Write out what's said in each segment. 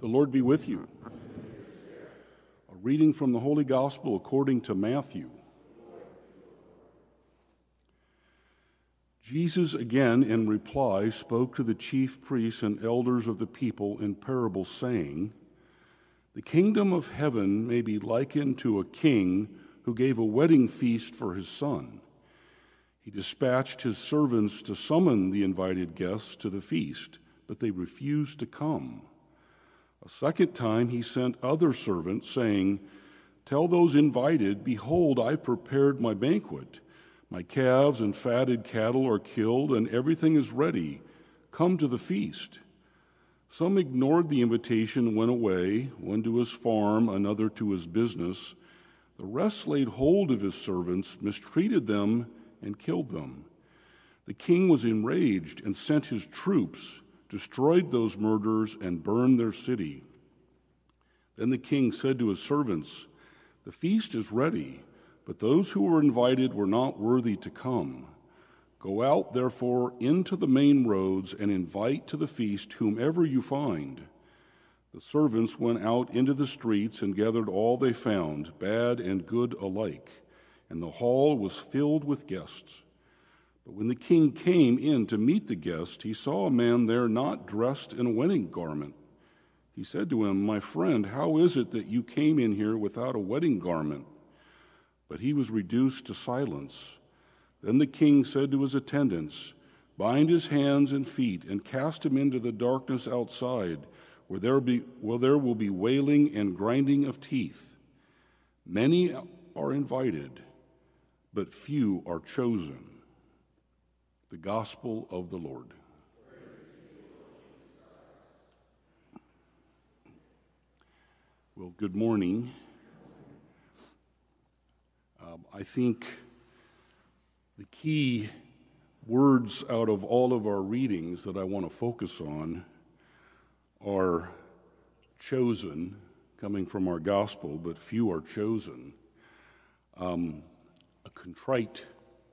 The Lord be with you. A reading from the Holy Gospel according to Matthew. Jesus again, in reply, spoke to the chief priests and elders of the people in parables, saying, The kingdom of heaven may be likened to a king who gave a wedding feast for his son. He dispatched his servants to summon the invited guests to the feast, but they refused to come. A second time he sent other servants, saying, Tell those invited, Behold, I've prepared my banquet. My calves and fatted cattle are killed, and everything is ready. Come to the feast. Some ignored the invitation and went away, one to his farm, another to his business. The rest laid hold of his servants, mistreated them, and killed them. The king was enraged and sent his troops destroyed those murderers, and burned their city. Then the king said to his servants, The feast is ready, but those who were invited were not worthy to come. Go out, therefore, into the main roads and invite to the feast whomever you find. The servants went out into the streets and gathered all they found, bad and good alike, and the hall was filled with guests. But when the king came in to meet the guest, he saw a man there not dressed in a wedding garment. He said to him, My friend, how is it that you came in here without a wedding garment? But he was reduced to silence. Then the king said to his attendants, Bind his hands and feet and cast him into the darkness outside, where there, be, where there will be wailing and grinding of teeth. Many are invited, but few are chosen. The Gospel of the Lord. Well, good morning. Um, I think the key words out of all of our readings that I want to focus on are chosen, coming from our gospel, but few are chosen. Um, a contrite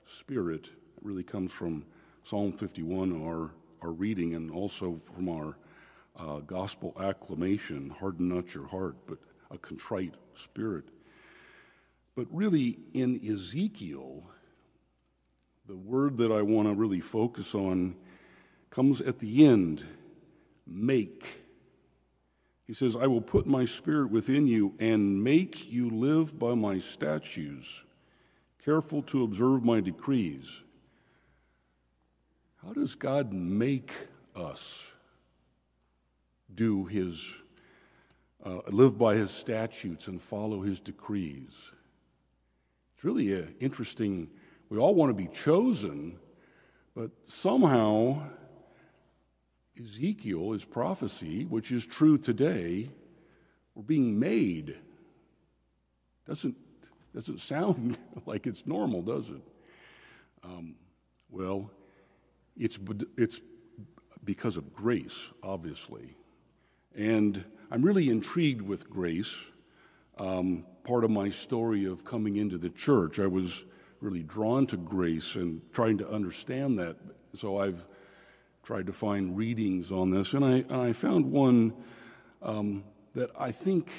spirit really comes from Psalm 51, our, our reading, and also from our uh, gospel acclamation harden not your heart, but a contrite spirit. But really, in Ezekiel, the word that I want to really focus on comes at the end make. He says, I will put my spirit within you and make you live by my statutes, careful to observe my decrees. How does God make us do his, uh, live by his statutes and follow his decrees? It's really an interesting, we all want to be chosen, but somehow Ezekiel, his prophecy, which is true today, we're being made. Doesn't, doesn't sound like it's normal, does it? Um, well, it's, it's because of grace, obviously. And I'm really intrigued with grace. Um, part of my story of coming into the church, I was really drawn to grace and trying to understand that. So I've tried to find readings on this, and I, and I found one um, that I think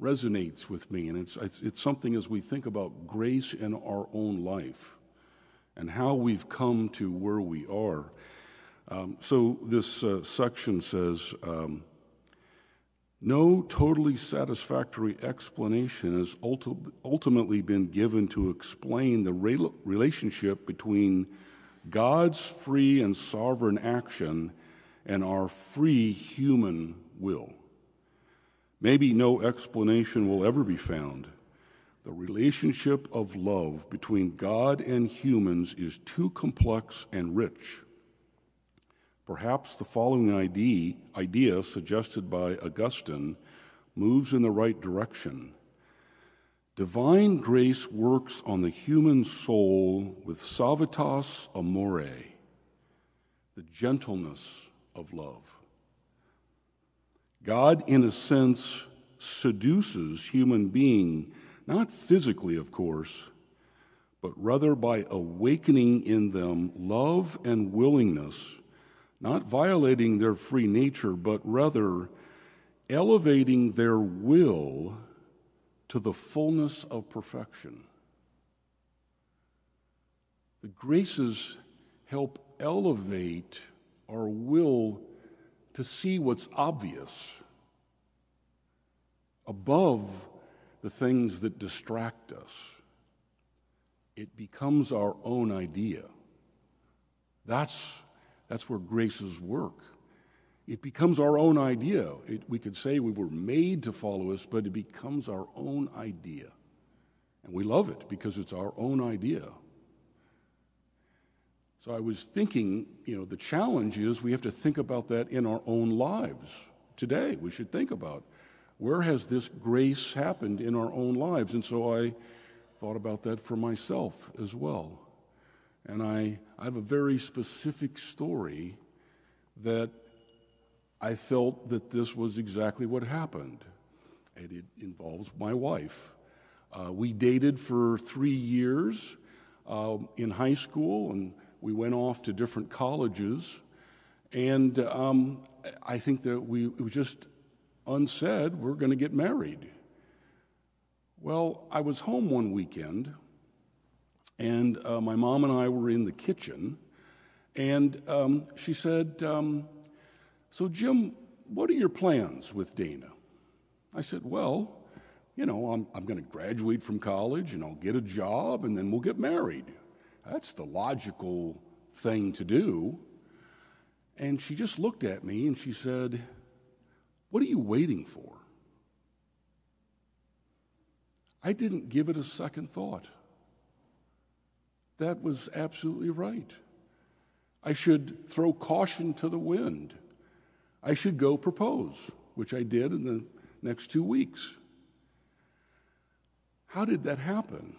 resonates with me, and it's, it's, it's something as we think about grace in our own life and how we've come to where we are. Um, so this uh, section says um, no totally satisfactory explanation has ulti- ultimately been given to explain the re- relationship between God's free and sovereign action and our free human will. Maybe no explanation will ever be found the relationship of love between God and humans is too complex and rich. Perhaps the following idea, idea suggested by Augustine moves in the right direction. Divine grace works on the human soul with suavitas amore, the gentleness of love. God, in a sense, seduces human being not physically, of course, but rather by awakening in them love and willingness, not violating their free nature, but rather elevating their will to the fullness of perfection. The graces help elevate our will to see what's obvious above the things that distract us. It becomes our own idea. That's, that's where graces work. It becomes our own idea. It, we could say we were made to follow us, but it becomes our own idea. And we love it because it's our own idea. So I was thinking, you know, the challenge is we have to think about that in our own lives. Today, we should think about where has this grace happened in our own lives? And so I thought about that for myself as well. And I, I have a very specific story that I felt that this was exactly what happened. And it involves my wife. Uh, we dated for three years uh, in high school, and we went off to different colleges. And um, I think that we, it was just unsaid, we're going to get married. Well, I was home one weekend, and uh, my mom and I were in the kitchen, and um, she said, um, So, Jim, what are your plans with Dana? I said, Well, you know, I'm, I'm going to graduate from college and I'll get a job and then we'll get married. That's the logical thing to do. And she just looked at me and she said, What are you waiting for? I didn't give it a second thought. That was absolutely right. I should throw caution to the wind. I should go propose, which I did in the next two weeks. How did that happen?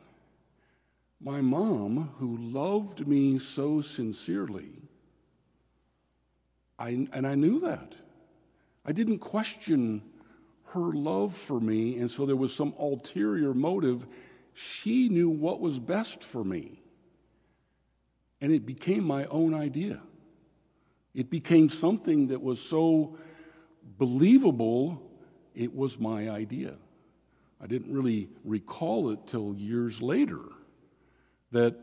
My mom, who loved me so sincerely, I, and I knew that. I didn't question her love for me, and so there was some ulterior motive. She knew what was best for me. And it became my own idea. It became something that was so believable, it was my idea. I didn't really recall it till years later that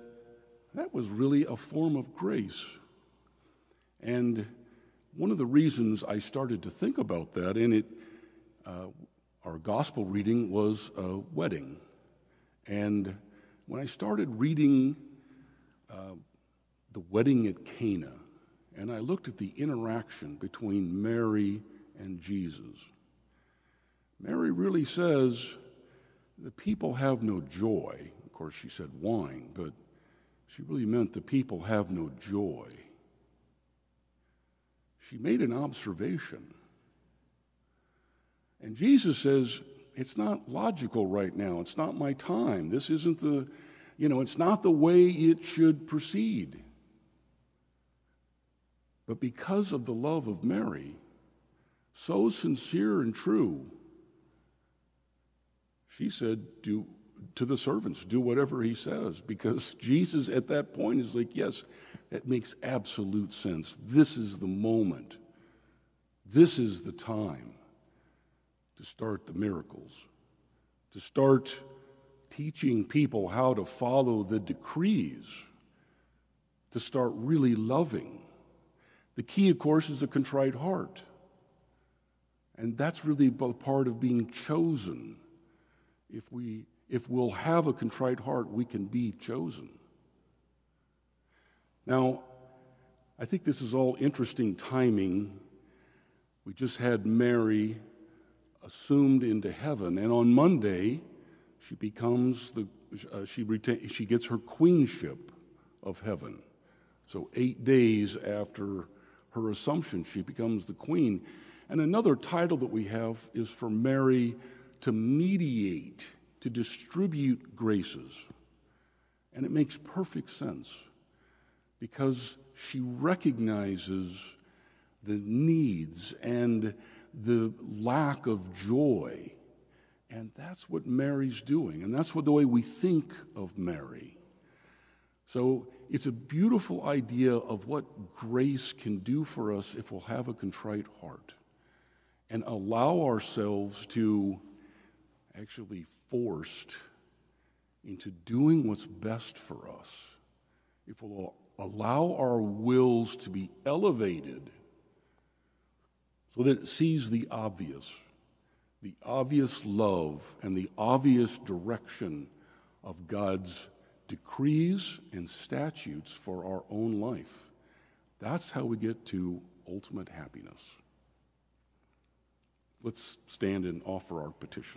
that was really a form of grace. And one of the reasons I started to think about that, and it uh, our gospel reading was a wedding. And when I started reading uh, the wedding at Cana, and I looked at the interaction between Mary and Jesus, Mary really says, The people have no joy. Of course, she said wine, but she really meant the people have no joy. She made an observation. And Jesus says, It's not logical right now. It's not my time. This isn't the, you know, it's not the way it should proceed. But because of the love of Mary, so sincere and true, she said, Do to the servants, do whatever he says. Because Jesus at that point is like, Yes, that makes absolute sense. This is the moment. This is the time to start the miracles, to start teaching people how to follow the decrees, to start really loving. The key, of course, is a contrite heart. And that's really part of being chosen. If, we, if we'll have a contrite heart, we can be chosen. Now, I think this is all interesting timing. We just had Mary assumed into heaven. And on Monday, she becomes the, uh, she, retain, she gets her queenship of heaven. So, eight days after her assumption, she becomes the queen. And another title that we have is for Mary to mediate, to distribute graces. And it makes perfect sense because she recognizes the needs and the lack of joy. And that's what Mary's doing, and that's what the way we think of Mary. So it's a beautiful idea of what grace can do for us if we'll have a contrite heart. And allow ourselves to actually be forced into doing what's best for us, if we'll allow our wills to be elevated so that it sees the obvious, the obvious love and the obvious direction of God's decrees and statutes for our own life. That's how we get to ultimate happiness. Let's stand and offer our petition.